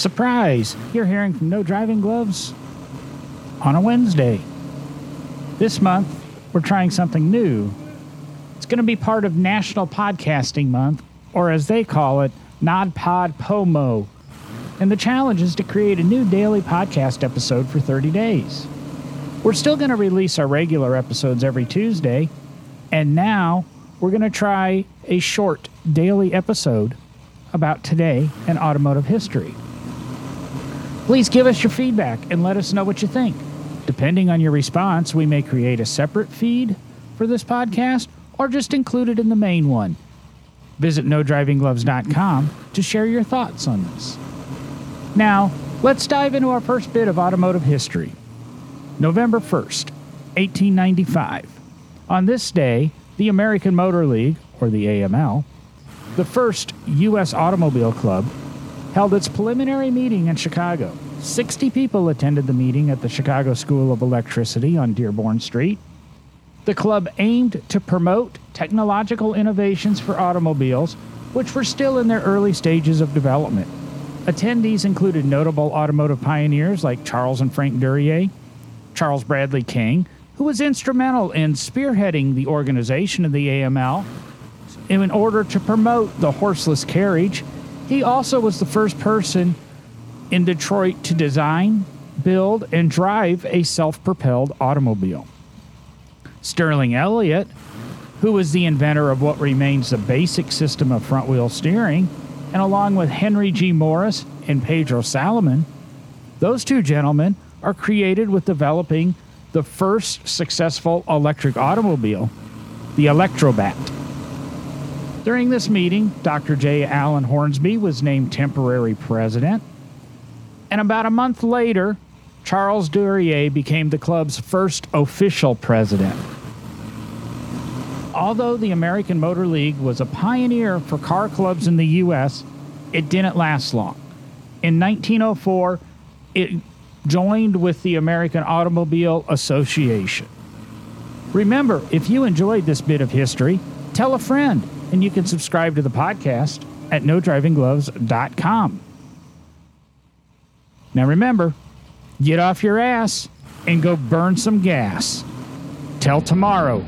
Surprise! You're hearing from No Driving Gloves on a Wednesday. This month, we're trying something new. It's going to be part of National Podcasting Month, or as they call it, NAPODPOMO. And the challenge is to create a new daily podcast episode for 30 days. We're still going to release our regular episodes every Tuesday, and now we're going to try a short daily episode about today and automotive history. Please give us your feedback and let us know what you think. Depending on your response, we may create a separate feed for this podcast or just include it in the main one. Visit nodrivinggloves.com to share your thoughts on this. Now, let's dive into our first bit of automotive history. November 1st, 1895. On this day, the American Motor League, or the AML, the first U.S. automobile club, held its preliminary meeting in Chicago. 60 people attended the meeting at the Chicago School of Electricity on Dearborn Street. The club aimed to promote technological innovations for automobiles, which were still in their early stages of development. Attendees included notable automotive pioneers like Charles and Frank Duryea, Charles Bradley King, who was instrumental in spearheading the organization of the AML in order to promote the horseless carriage. He also was the first person in Detroit to design, build, and drive a self propelled automobile. Sterling Elliott, who was the inventor of what remains the basic system of front wheel steering, and along with Henry G. Morris and Pedro Salomon, those two gentlemen are created with developing the first successful electric automobile, the Electrobat. During this meeting, Dr. J. Allen Hornsby was named temporary president, and about a month later, Charles Duryea became the club's first official president. Although the American Motor League was a pioneer for car clubs in the U.S., it didn't last long. In 1904, it joined with the American Automobile Association. Remember, if you enjoyed this bit of history, tell a friend, and you can subscribe to the podcast at nodrivinggloves.com. Now remember, get off your ass and go burn some gas. Till tomorrow.